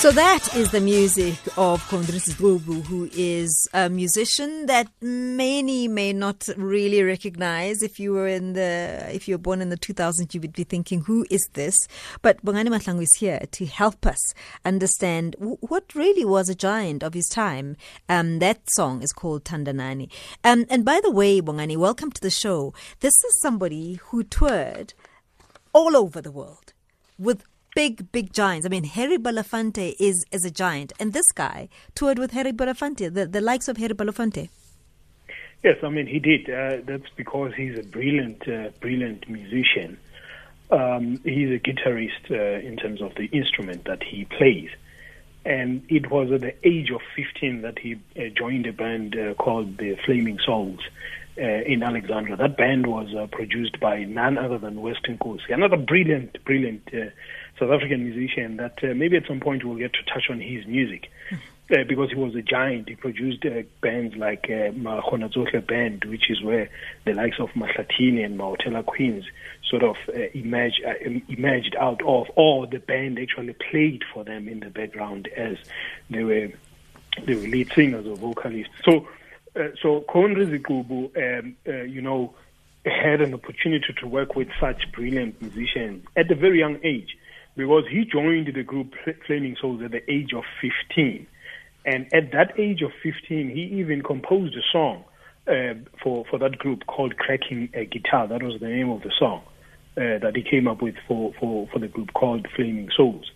So that is the music of Condry Ziqubu, who is a musician that many may not really recognize. If you were in the, if you were born in the 2000s, you would be thinking, who is this? But Bongani Mahlangu is here to help us understand w- what really was a giant of his time. Um, that song is called Tandanani. Um, and by the way, Bongani, welcome to the show. This is somebody who toured all over the world with big, big giants. I mean, Harry Belafonte is, is a giant, and this guy toured with Harry Belafonte, the, the likes of Harry Belafonte. Yes, I mean he did. Uh, that's because he's a brilliant, uh, brilliant musician. Um, he's a guitarist uh, in terms of the instrument that he plays, and it was at the age of 15 that he uh, joined a band uh, called the Flaming Souls uh, in Alexandra. That band was uh, produced by none other than West Nkosi, another brilliant, brilliant uh, South African musician. That uh, maybe at some point we'll get to touch on his music uh, because he was a giant. He produced uh, bands like uh, Band, which is where the likes of Mahlathini and Mahotella Queens sort of uh, emerged, uh, emerged out of, or the band actually played for them in the background as they were they were lead singers or vocalists. So, uh, so Condry Ziqubu, um, uh, you know, had an opportunity to work with such brilliant musicians at a very young age because he joined the group Flaming Souls at the age of 15. And at that age of 15, he even composed a song uh, for, for that group called Cracking a Guitar. That was the name of the song uh, that he came up with for, for, for the group called Flaming Souls.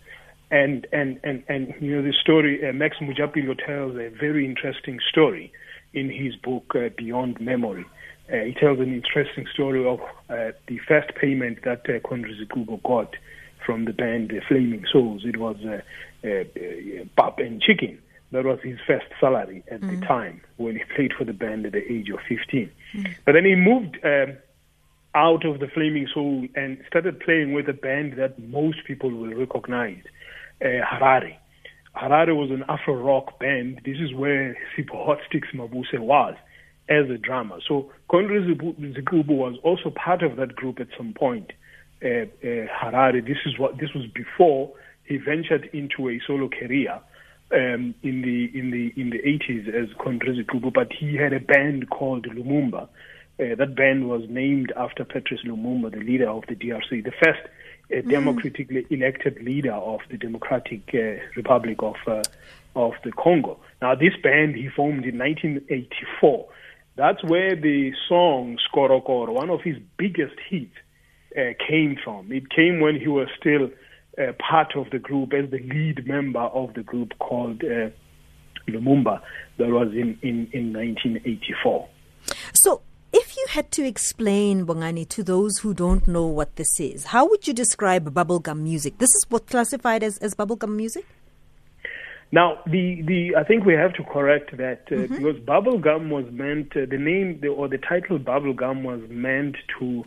And, and, and, and you know, the story, uh, Max Mojapelo tells a very interesting story in his book, uh, Beyond Memory. Uh, he tells an interesting story of uh, the first payment that uh, Ziqubu got from the band The Flaming Souls. It was uh, uh, uh, pap and chicken. That was his first salary at the time when he played for the band at the age of 15. But then he moved um, out of the Flaming Soul and started playing with a band that most people will recognize, uh, Harare. Harare was an Afro rock band. This is where Sipho Hot Sticks Mabuse was as a drummer. So Condry Ziqubu was also part of that group at some point. Uh, uh, Harare. This is what this was before he ventured into a solo career um, in the in the in the 80s as Condry Ziqubu. But he had a band called Lumumba. Uh, that band was named after Patrice Lumumba, the leader of the DRC, the first uh, democratically elected leader of the Democratic uh, Republic of uh, of the Congo. Now, this band he formed in 1984. That's where the song Skorokoro, one of his biggest hits, came from. It came when he was still uh, part of the group as the lead member of the group called uh, Lumumba. That was in, in, in 1984. So, if you had to explain Bongani to those who don't know what this is, how would you describe bubblegum music? This is what classified as, as bubblegum music? Now, the, the I think we have to correct that uh, because bubblegum was meant, uh, the name the, or the title bubblegum was meant to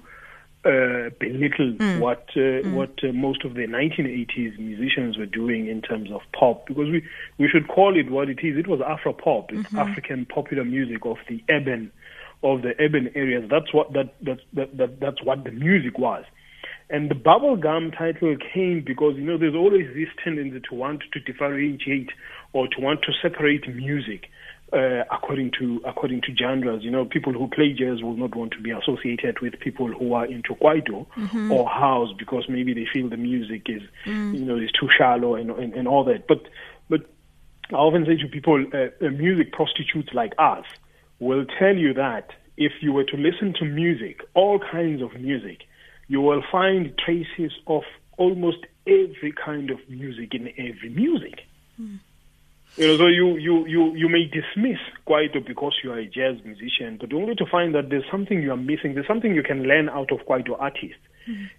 uh, belittle what uh, what uh, most of the 1980s musicians were doing in terms of pop because we, we should call it what it is. It was Afro pop. It's African popular music of the urban of the urban areas. That's what that, that, that, that that's what the music was. And the bubblegum title came because, you know, there's always this tendency to want to differentiate or to want to separate music uh, according to according to genres. You know, people who play jazz will not want to be associated with people who are into kwaito or house because maybe they feel the music is, you know, is too shallow and, and, and all that. But but I often say to people, uh, music prostitutes like us will tell you that if you were to listen to music, all kinds of music, you will find traces of almost every kind of music in every music. You know, so you, you, you, you may dismiss Kwaito because you are a jazz musician, but only to find that there's something you are missing. There's something you can learn out of Kwaito artists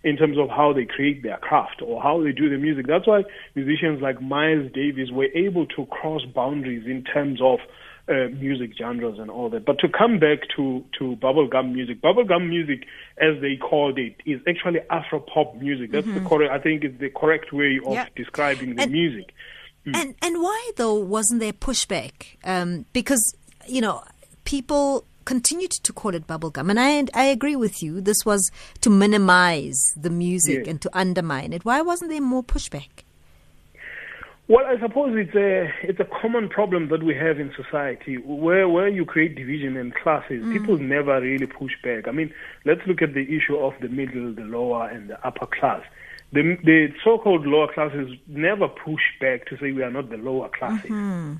in terms of how they create their craft or how they do the music. That's why musicians like Miles Davis were able to cross boundaries in terms of uh, music genres and all that. But to come back to, to bubblegum music, bubblegum music, as they called it, is actually Afro pop music. That's the correct, I think, is the correct way of Yeah. describing the And- music. And and why though wasn't there pushback? Um, because you know people continued to call it bubblegum, and I I agree with you. This was to minimize the music and to undermine it. Why wasn't there more pushback? Well, I suppose it's a it's a common problem that we have in society where where you create division and classes, people never really push back. I mean, let's look at the issue of the middle, the lower, and the upper class. The the so-called lower classes never push back to say we are not the lower classes. Mm-hmm.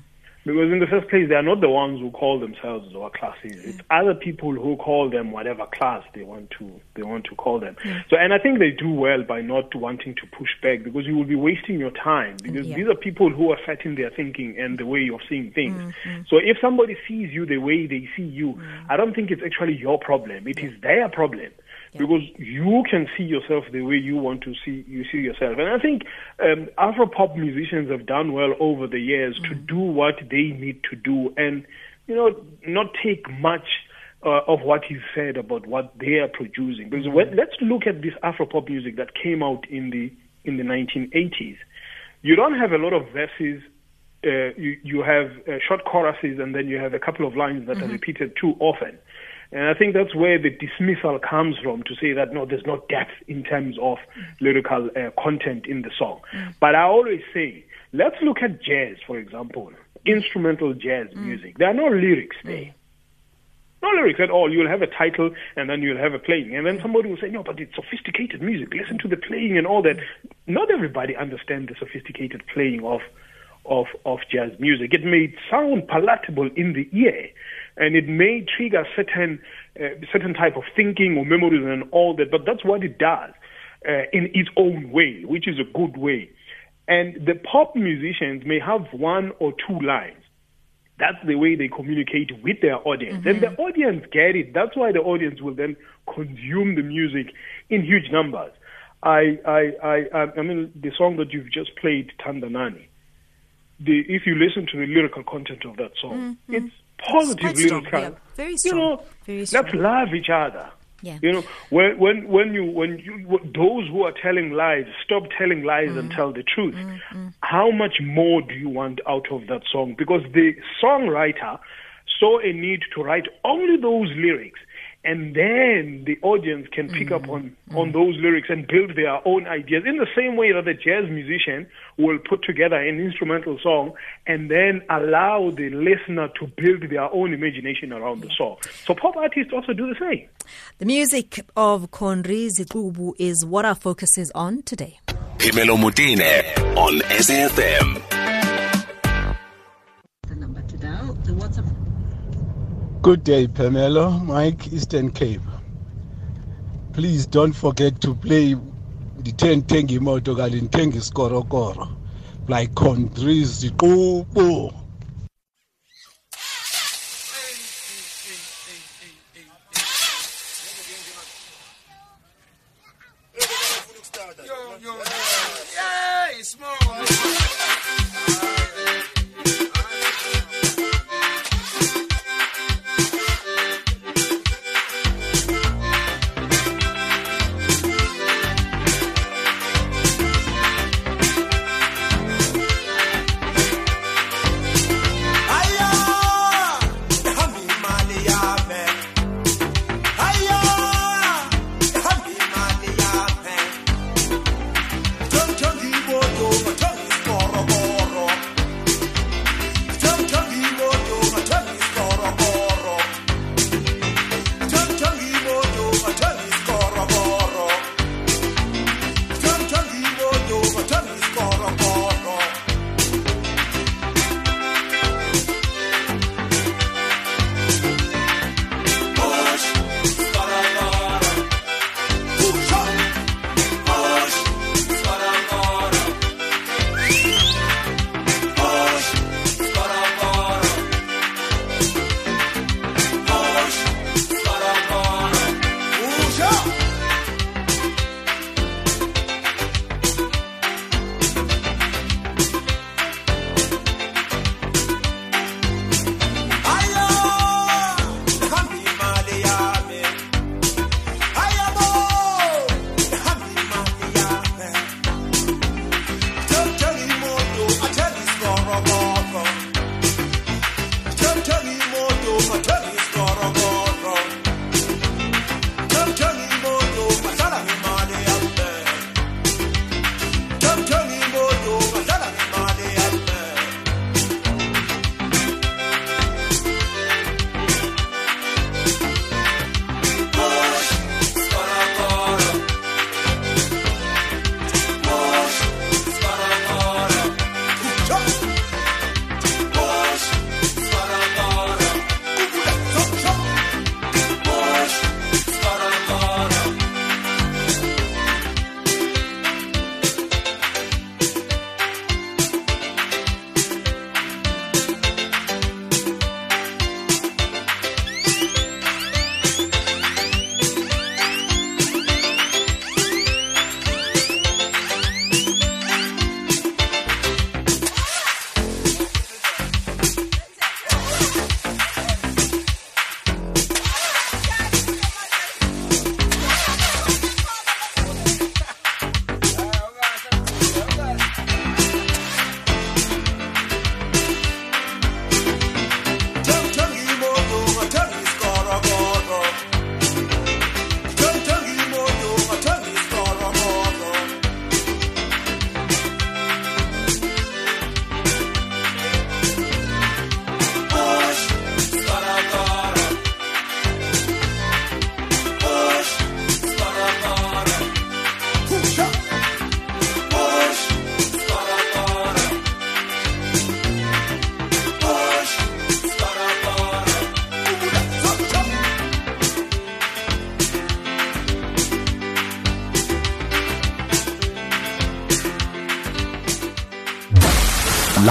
Because in the first place, they are not the ones who call themselves lower classes. Mm. It's other people who call them whatever class they want to they want to call them. Mm. So, and I think they do well by not wanting to push back because you will be wasting your time. Because Yeah. these are people who are set in their thinking and the way of seeing things. Mm-hmm. So, if somebody sees you the way they see you, mm. I don't think it's actually your problem. It is their problem because you can see yourself the way you want to see you see yourself. And I think um, Afro pop musicians have done well over the years to do what they need to do, and you know, not take much. Uh, of what is said about what they are producing, because when, let's look at this Afro pop music that came out in the in the 1980s. You don't have a lot of verses uh, you, you have uh, short choruses and then you have a couple of lines that are repeated too often. And I think that's where the dismissal comes from to say that no, there's no depth in terms of lyrical uh, content in the song. Mm. But I always say, let's look at jazz, for example, instrumental jazz mm. music. There are no lyrics there. Mm. No lyrics at all. You'll have a title and then you'll have a playing. And then somebody will say, no, but it's sophisticated music. Listen to the playing and all that. Not everybody understands the sophisticated playing of, of, of jazz music. It may sound palatable in the ear and it may trigger certain, uh, certain type of thinking or memories and all that, but that's what it does uh, in its own way, which is a good way. And the pop musicians may have one or two lines that's the way they communicate with their audience. And the audience get it. That's why the audience will then consume the music in huge numbers. I, I, I, I mean, the song that you've just played, Tandanani, the, if you listen to the lyrical content of that song, it's positive quite strong, yeah. Very You know, very let's love each other. Yeah. You know, when when when you when you those who are telling lies stop telling lies Mm. and tell the truth. How much more do you want out of that song? Because the songwriter saw a need to write only those lyrics, and then the audience can pick up mm. on mm. on those lyrics and build their own ideas. In the same way that the jazz musician will put together an instrumental song and then allow the listener to build their own imagination around the song. So pop artists also do the same. The music of Condry Ziqubu is what our focus is on today. Phemelo Motene on SAFM. Good day, Pamela. Mike, Eastern Cape. Please don't forget to play the 10 Tengi Moto Galin Tengi Skorokoro. Like countries, Kubo.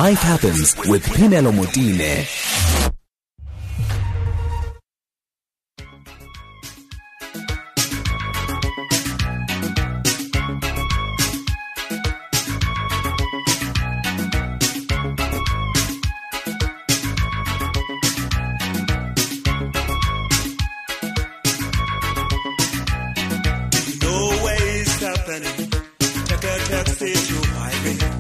Life happens with Phemelo Motene. No way it's happening. Take a taxi to highway.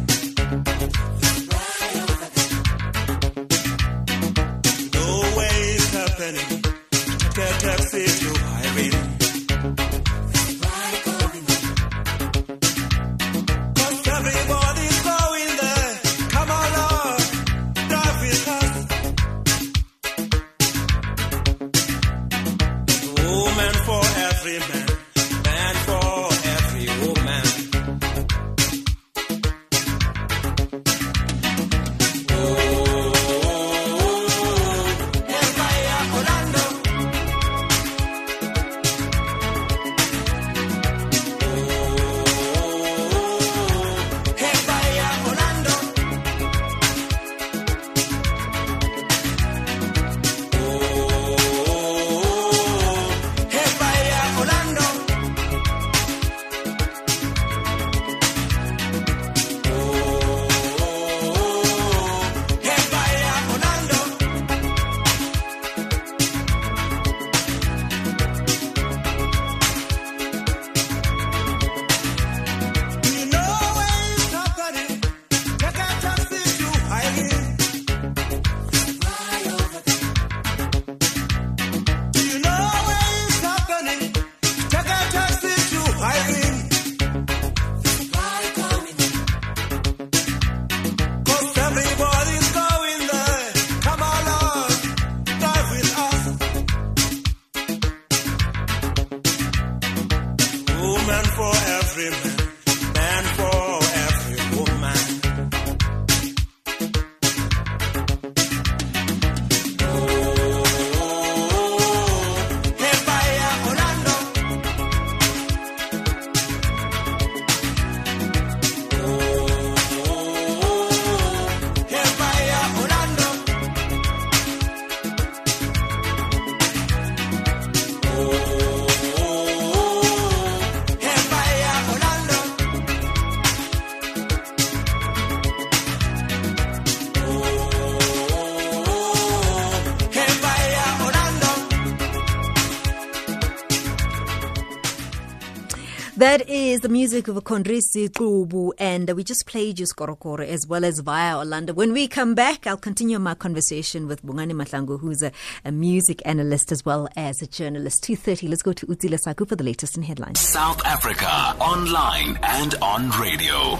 That is the music of Condry Ziqubu, and we just played you Skorokoro as well as Via Orlando. When we come back, I'll continue my conversation with Bongani Mahlangu, who's a, a music analyst as well as a journalist. 2.30, let's go to Utila Saku for the latest in headlines. South Africa, online and on radio.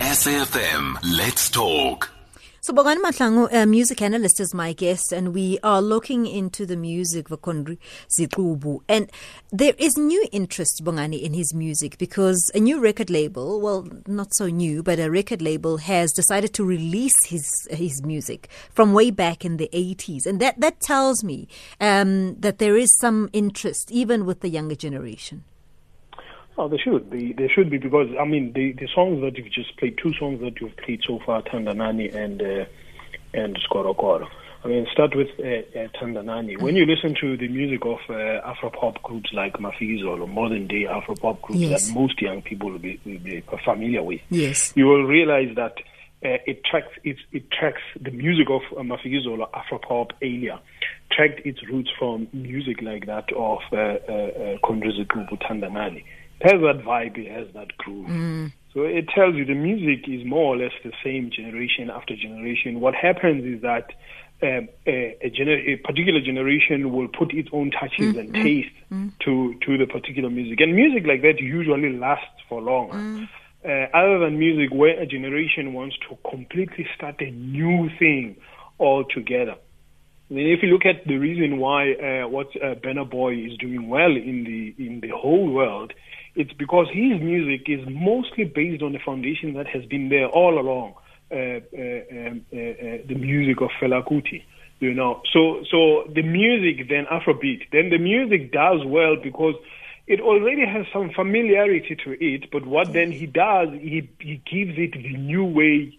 SAFM, let's talk. So Bongani Mahlangu, a music analyst, is my guest, and we are looking into the music of Condry Ziqubu. And there is new interest, Bongani, in his music because a new record label, well, not so new, but a record label has decided to release his his music from way back in the 80s. And that, that tells me um, that there is some interest, even with the younger generation. Oh, there should be. There should be because I mean the the songs that you've just played, two songs that you've played so far, Tandanani and uh, and Skorokoro. I mean, start with uh, uh, Tandanani. When you listen to the music of uh, Afropop groups like Mafizo or modern day Afropop groups Yes. that most young people will be, will be familiar with, Yes. you will realize that uh, it tracks it, it tracks the music of uh, Mafizo or Afropop Alia tracked its roots from music like that of uh, uh, uh, Tandanani. Has that vibe, it has that groove. So it tells you the music is more or less the same generation after generation. What happens is that um, a, a, gener- a particular generation will put its own touches and taste to to the particular music, and music like that usually lasts for long. Uh, other than music, where a generation wants to completely start a new thing altogether. I mean, if you look at the reason why uh, what uh, Boy is doing well in the in the whole world, it's because his music is mostly based on the foundation that has been there all along. Uh, uh, um, uh, uh, the music of Fela Kuti, you know. So so the music then Afrobeat, then the music does well because it already has some familiarity to it. But what then he does, he he gives it the new way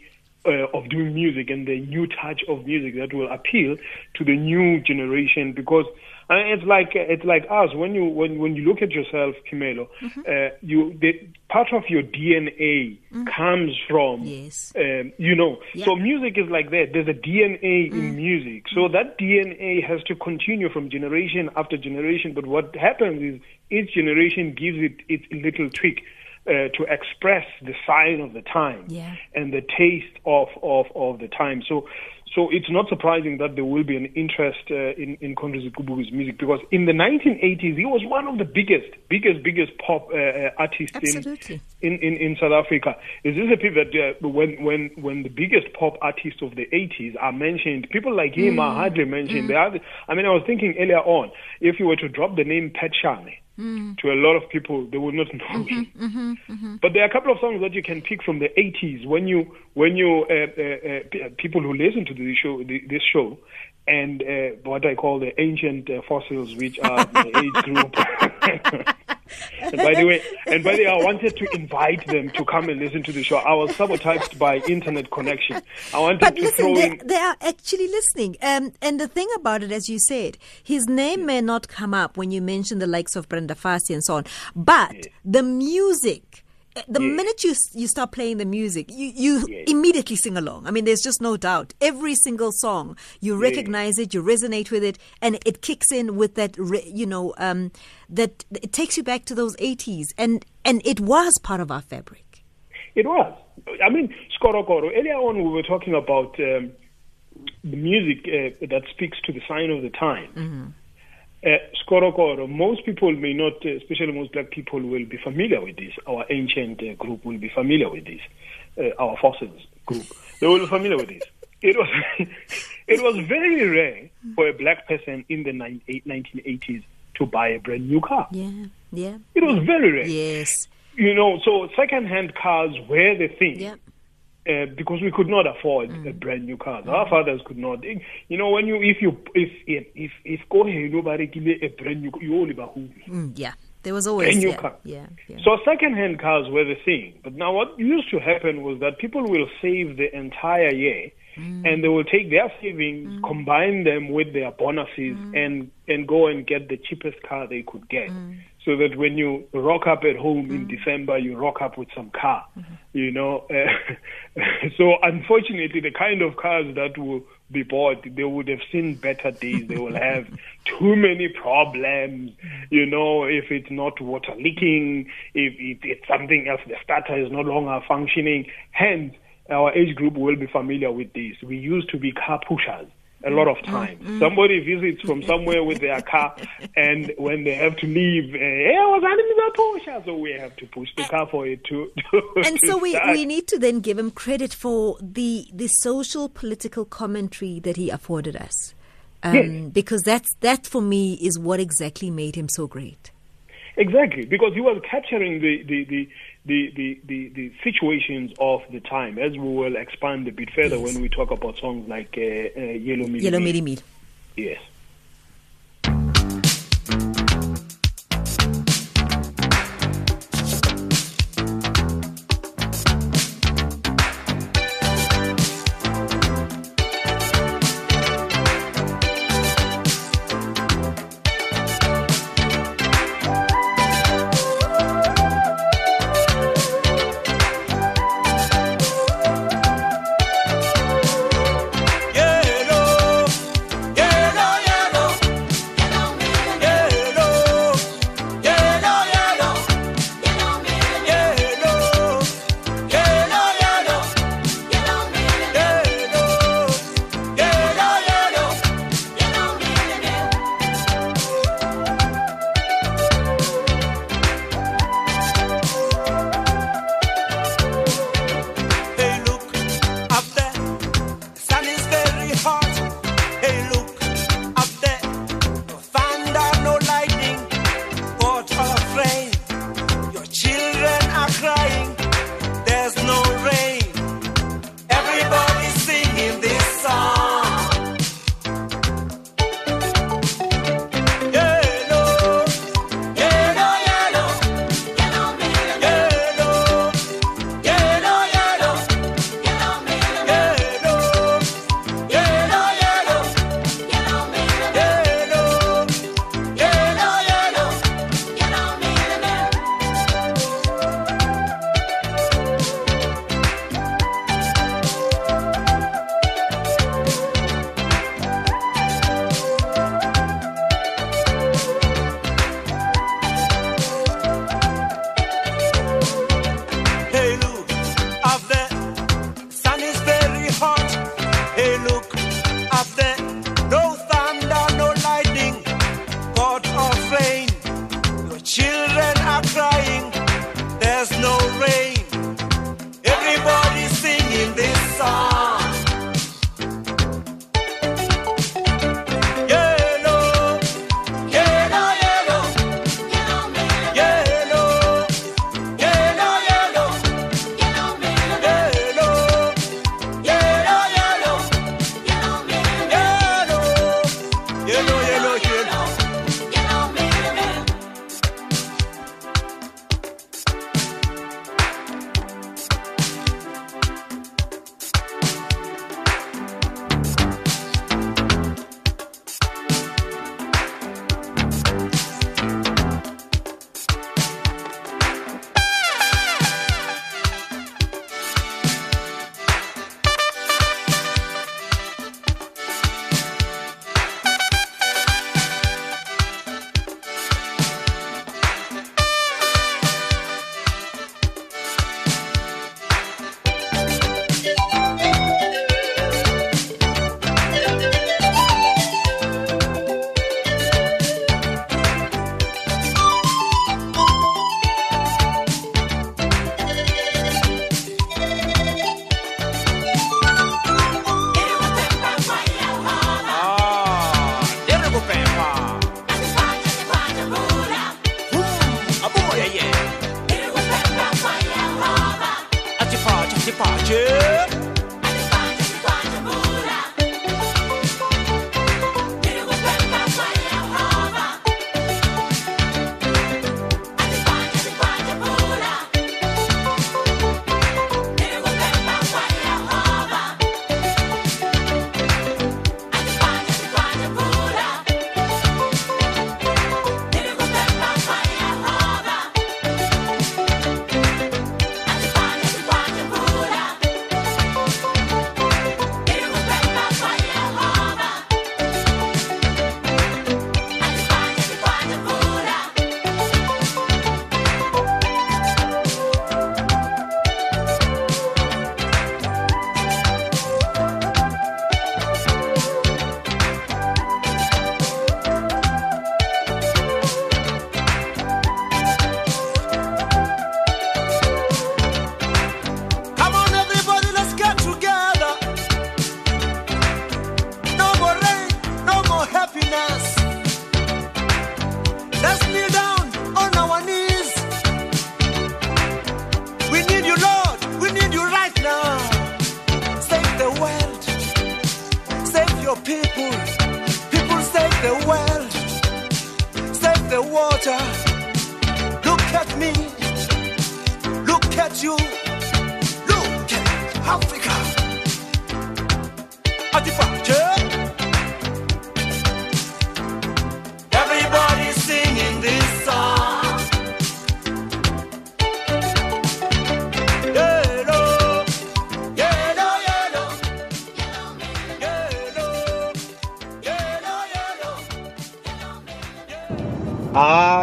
uh, of doing music and the new touch of music that will appeal to the new generation because uh, it's like it's like us when you when when you look at yourself Phemelo uh, you the part of your DNA comes from Yes. um, you know Yeah. so music is like that there's a DNA in music so that DNA has to continue from generation after generation but what happens is each generation gives it its little tweak uh, to express the sign of the time Yeah. and the taste of, of, of the time. So, so it's not surprising that there will be an interest uh, in in Kubu's music because in the 1980s he was one of the biggest, biggest, biggest pop uh, uh, artists in, in, in in South Africa. Is this a that uh, when when when the biggest pop artists of the 80s are mentioned, people like him are hardly mentioned. They are, I mean, I was thinking earlier on, if you were to drop the name Pat Shange. To a lot of people, they would not know him. But there are a couple of songs that you can pick from the 80s when you when you uh, uh, uh, people who listen to the show the, this show and uh, what I call the ancient uh, fossils, which are the age group. and by the way, and by the way, I wanted to invite them to come and listen to the show. I was sabotaged by internet connection. I wanted But to listen, throw they, in. they are actually listening. Um, and the thing about it, as you said, his name may not come up when you mention the likes of Brenda Fassie and so on, but the music. The Yeah. minute you you start playing the music, you, you Yeah. immediately sing along. I mean, there's just no doubt. Every single song, you recognize it, you resonate with it, and it kicks in with that, you know, um, that it takes you back to those 80s, and and it was part of our fabric. It was. I mean, Skorokoro. Earlier on, we were talking about um, the music uh, that speaks to the sign of the time. Uh, Skorokoro, most people may not, uh, especially most black people, will be familiar with this. Our ancient uh, group will be familiar with this. Uh, our fossils group, they will be familiar with this. It was, it was very rare for a black person in the eight- 1980s to buy a brand new car. Yeah, yeah. It was very rare Yes. you know, so second-hand cars were the thing. Yeah. Uh, because we could not afford a mm. brand new car. Our mm. fathers could not. You know, when you if you if if if if nobody give me a brand new you only buy who Mm, yeah. There was always brand new yeah, car. yeah, yeah. So second-hand cars were the thing. But now what used to happen was that people will save the entire year. Mm. And they will take their savings, combine them with their bonuses, and and go and get the cheapest car they could get. So that when you rock up at home in December, you rock up with some car, you know. Uh, so unfortunately, the kind of cars that will be bought, they would have seen better days. They will have too many problems, you know, if it's not water leaking, if it, it's something else, the starter is no longer functioning. Hence, our age group will be familiar with this. We used to be car pushers a lot of times. Somebody visits from somewhere with their car, and when they have to leave, uh, hey, I was running the Porsche, so we have to push the car for it to. to and to so we, start. we need to then give him credit for the the social political commentary that he afforded us, um, Yes. because that's that for me is what exactly made him so great. Exactly, because he was capturing the the, the, the, the, the, the situations of the time, as we will expand a bit further Yes. when we talk about songs like uh, uh, Yellow Midi. Yellow. Yes.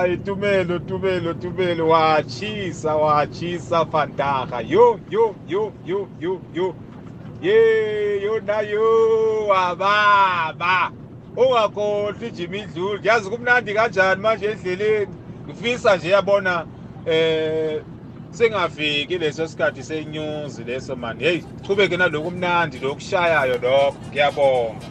Hayi tumelo tumelo tumelo. Wachisa wachisa fantaga yo yo yo yo yo yo. Ye yona yo wababa. Ungakhohlwa ijima idluli yazi kumnandi kanjani manje endleleni. Ngifisa nje yabona eh singafiki leso sikhathi senyuzi leso mani hey chubeke naloku mnandi lokushayayo lokho. Ngiyabonga.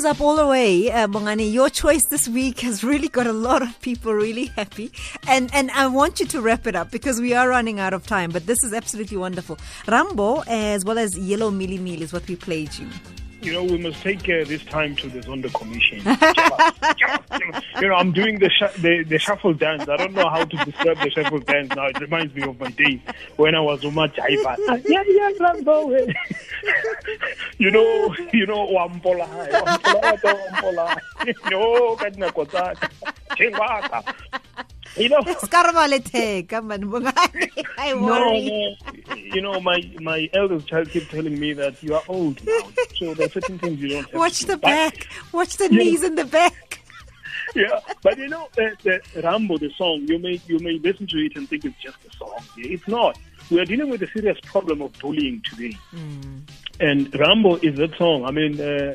Thumbs up all the way, uh, Bongani. Your choice this week has really got a lot of people really happy, and and I want you to wrap it up because we are running out of time. But this is absolutely wonderful. Rambo as well as Yellow Mealie Meal is what we played you. You know, we must take uh, this time to the Zondo Commission. you know, I'm doing the, sh- the the shuffle dance. I don't know how to describe the shuffle dance now. It reminds me of my days when I was Uma Jaiva. yeah, yeah, Rambo. you know, you know, Wampola, Wampola, Wampola. No, kadina kotaka. Chingwaka. You know, Skarvaleteka, man, no, no. You know, my my eldest child keeps telling me that you are old now, so there are certain things you don't have Watch to the do. But- back. Watch the knees in the back. yeah, but you know, uh, the Rambo, the song, you may you may listen to it and think it's just a song. It's not. We are dealing with a serious problem of bullying today, and Rambo is that song. I mean, uh,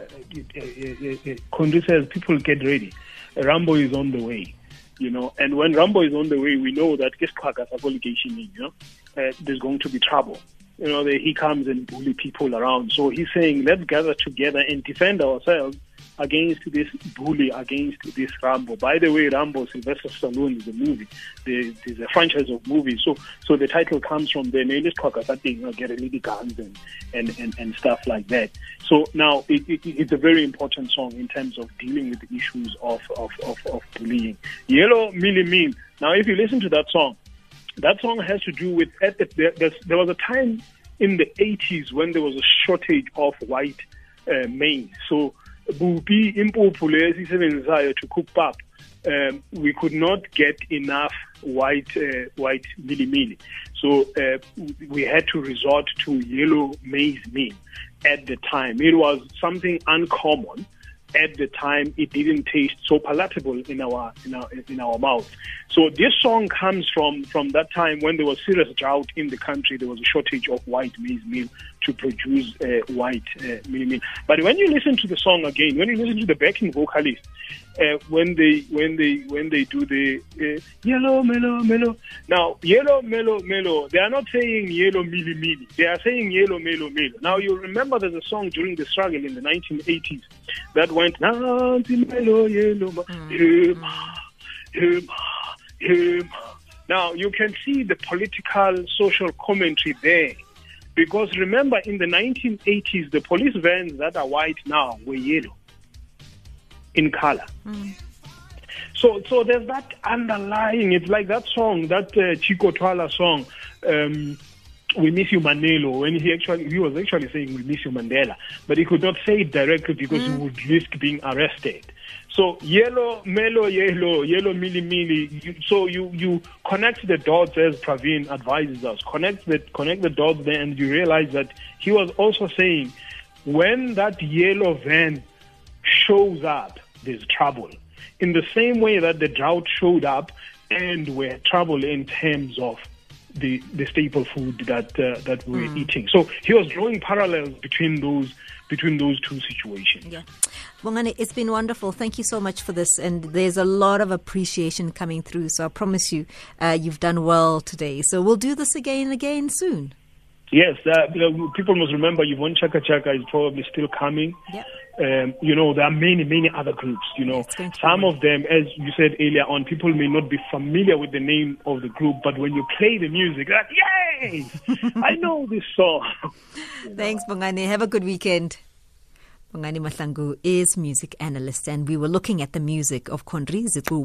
Condry says, "People get ready." Rambo is on the way, you know. And when Rambo is on the way, we know that you know, uh, there's going to be trouble. You know, the, he comes and bully people around. So he's saying, let's gather together and defend ourselves against this bully, against this Rambo. By the way, Rambo Sylvester Stallone is a movie. There's a franchise of movies. So so the title comes from the name is get a guns and, and, and, and stuff like that. So now it, it, it's a very important song in terms of dealing with the issues of, of, of, of bullying. Yellow Mealie Meal. Now if you listen to that song, that song has to do with at the, there, there was a time in the 80s when there was a shortage of white uh, maize. So bupi impuphu lesisebenzisayo to cook pap um, we could not get enough white uh, white milimili so uh, we had to resort to yellow maize meal at the time it was something uncommon at the time it didn't taste so palatable in our in our in our mouth. So this song comes from from that time when there was serious drought in the country. There was a shortage of white maize meal to produce uh, white uh. But when you listen to the song again, when you listen to the backing vocalist, uh, when they when they when they do the uh, yellow mellow mellow. Now yellow mellow mellow, they are not saying yellow mili mili. They are saying yellow mellow mellow. Now you remember there's a song during the struggle in the 1980s that went mellow yellow Now you can see the political social commentary there. Because remember, in the 1980s, the police vans that are white now were yellow in color. Mm. So, so there's that underlying. It's like that song, that uh, Chicco Twala song. Um, we miss you Manelo. When he actually he was actually saying we miss you Mandela. But he could not say it directly because mm. he would risk being arrested. So yellow mellow yellow yellow mili mili. So you you connect the dots as Praveen advises us. Connect the connect the dots there and you realize that he was also saying when that yellow van shows up there's trouble. In the same way that the drought showed up and were trouble in terms of the the staple food that uh, that we're mm. eating. So he was drawing parallels between those between those two situations. Yeah. Bongani, it's been wonderful. Thank you so much for this. And there's a lot of appreciation coming through. So I promise you, uh, you've done well today. So we'll do this again and again soon. Yes, uh, people must remember Yvonne Chaka Chaka is probably still coming. Yep. Um, you know, there are many, many other groups. You know, some of them, as you said earlier on, people may not be familiar with the name of the group, but when you play the music, like, yay! I know this song. Thanks, Bongani. Have a good weekend. Bongani Mahlangu is music analyst, and we were looking at the music of Condry Ziqubu.